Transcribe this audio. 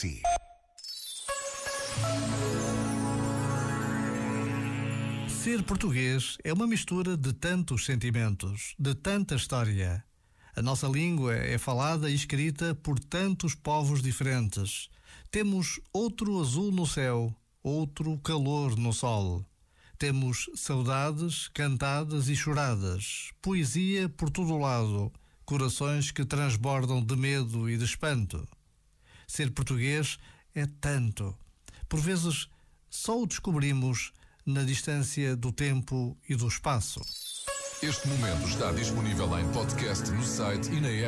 si. Ser português é uma mistura de tantos sentimentos, de tanta história. A nossa língua é falada e escrita por tantos povos diferentes. Temos outro azul no céu, outro calor no sol. Temos saudades cantadas e choradas, poesia por todo lado, corações que transbordam de medo e de espanto. Ser português é tanto. Por vezes, só o descobrimos na distância do tempo e do espaço. Este momento está disponível em podcast no site e na app.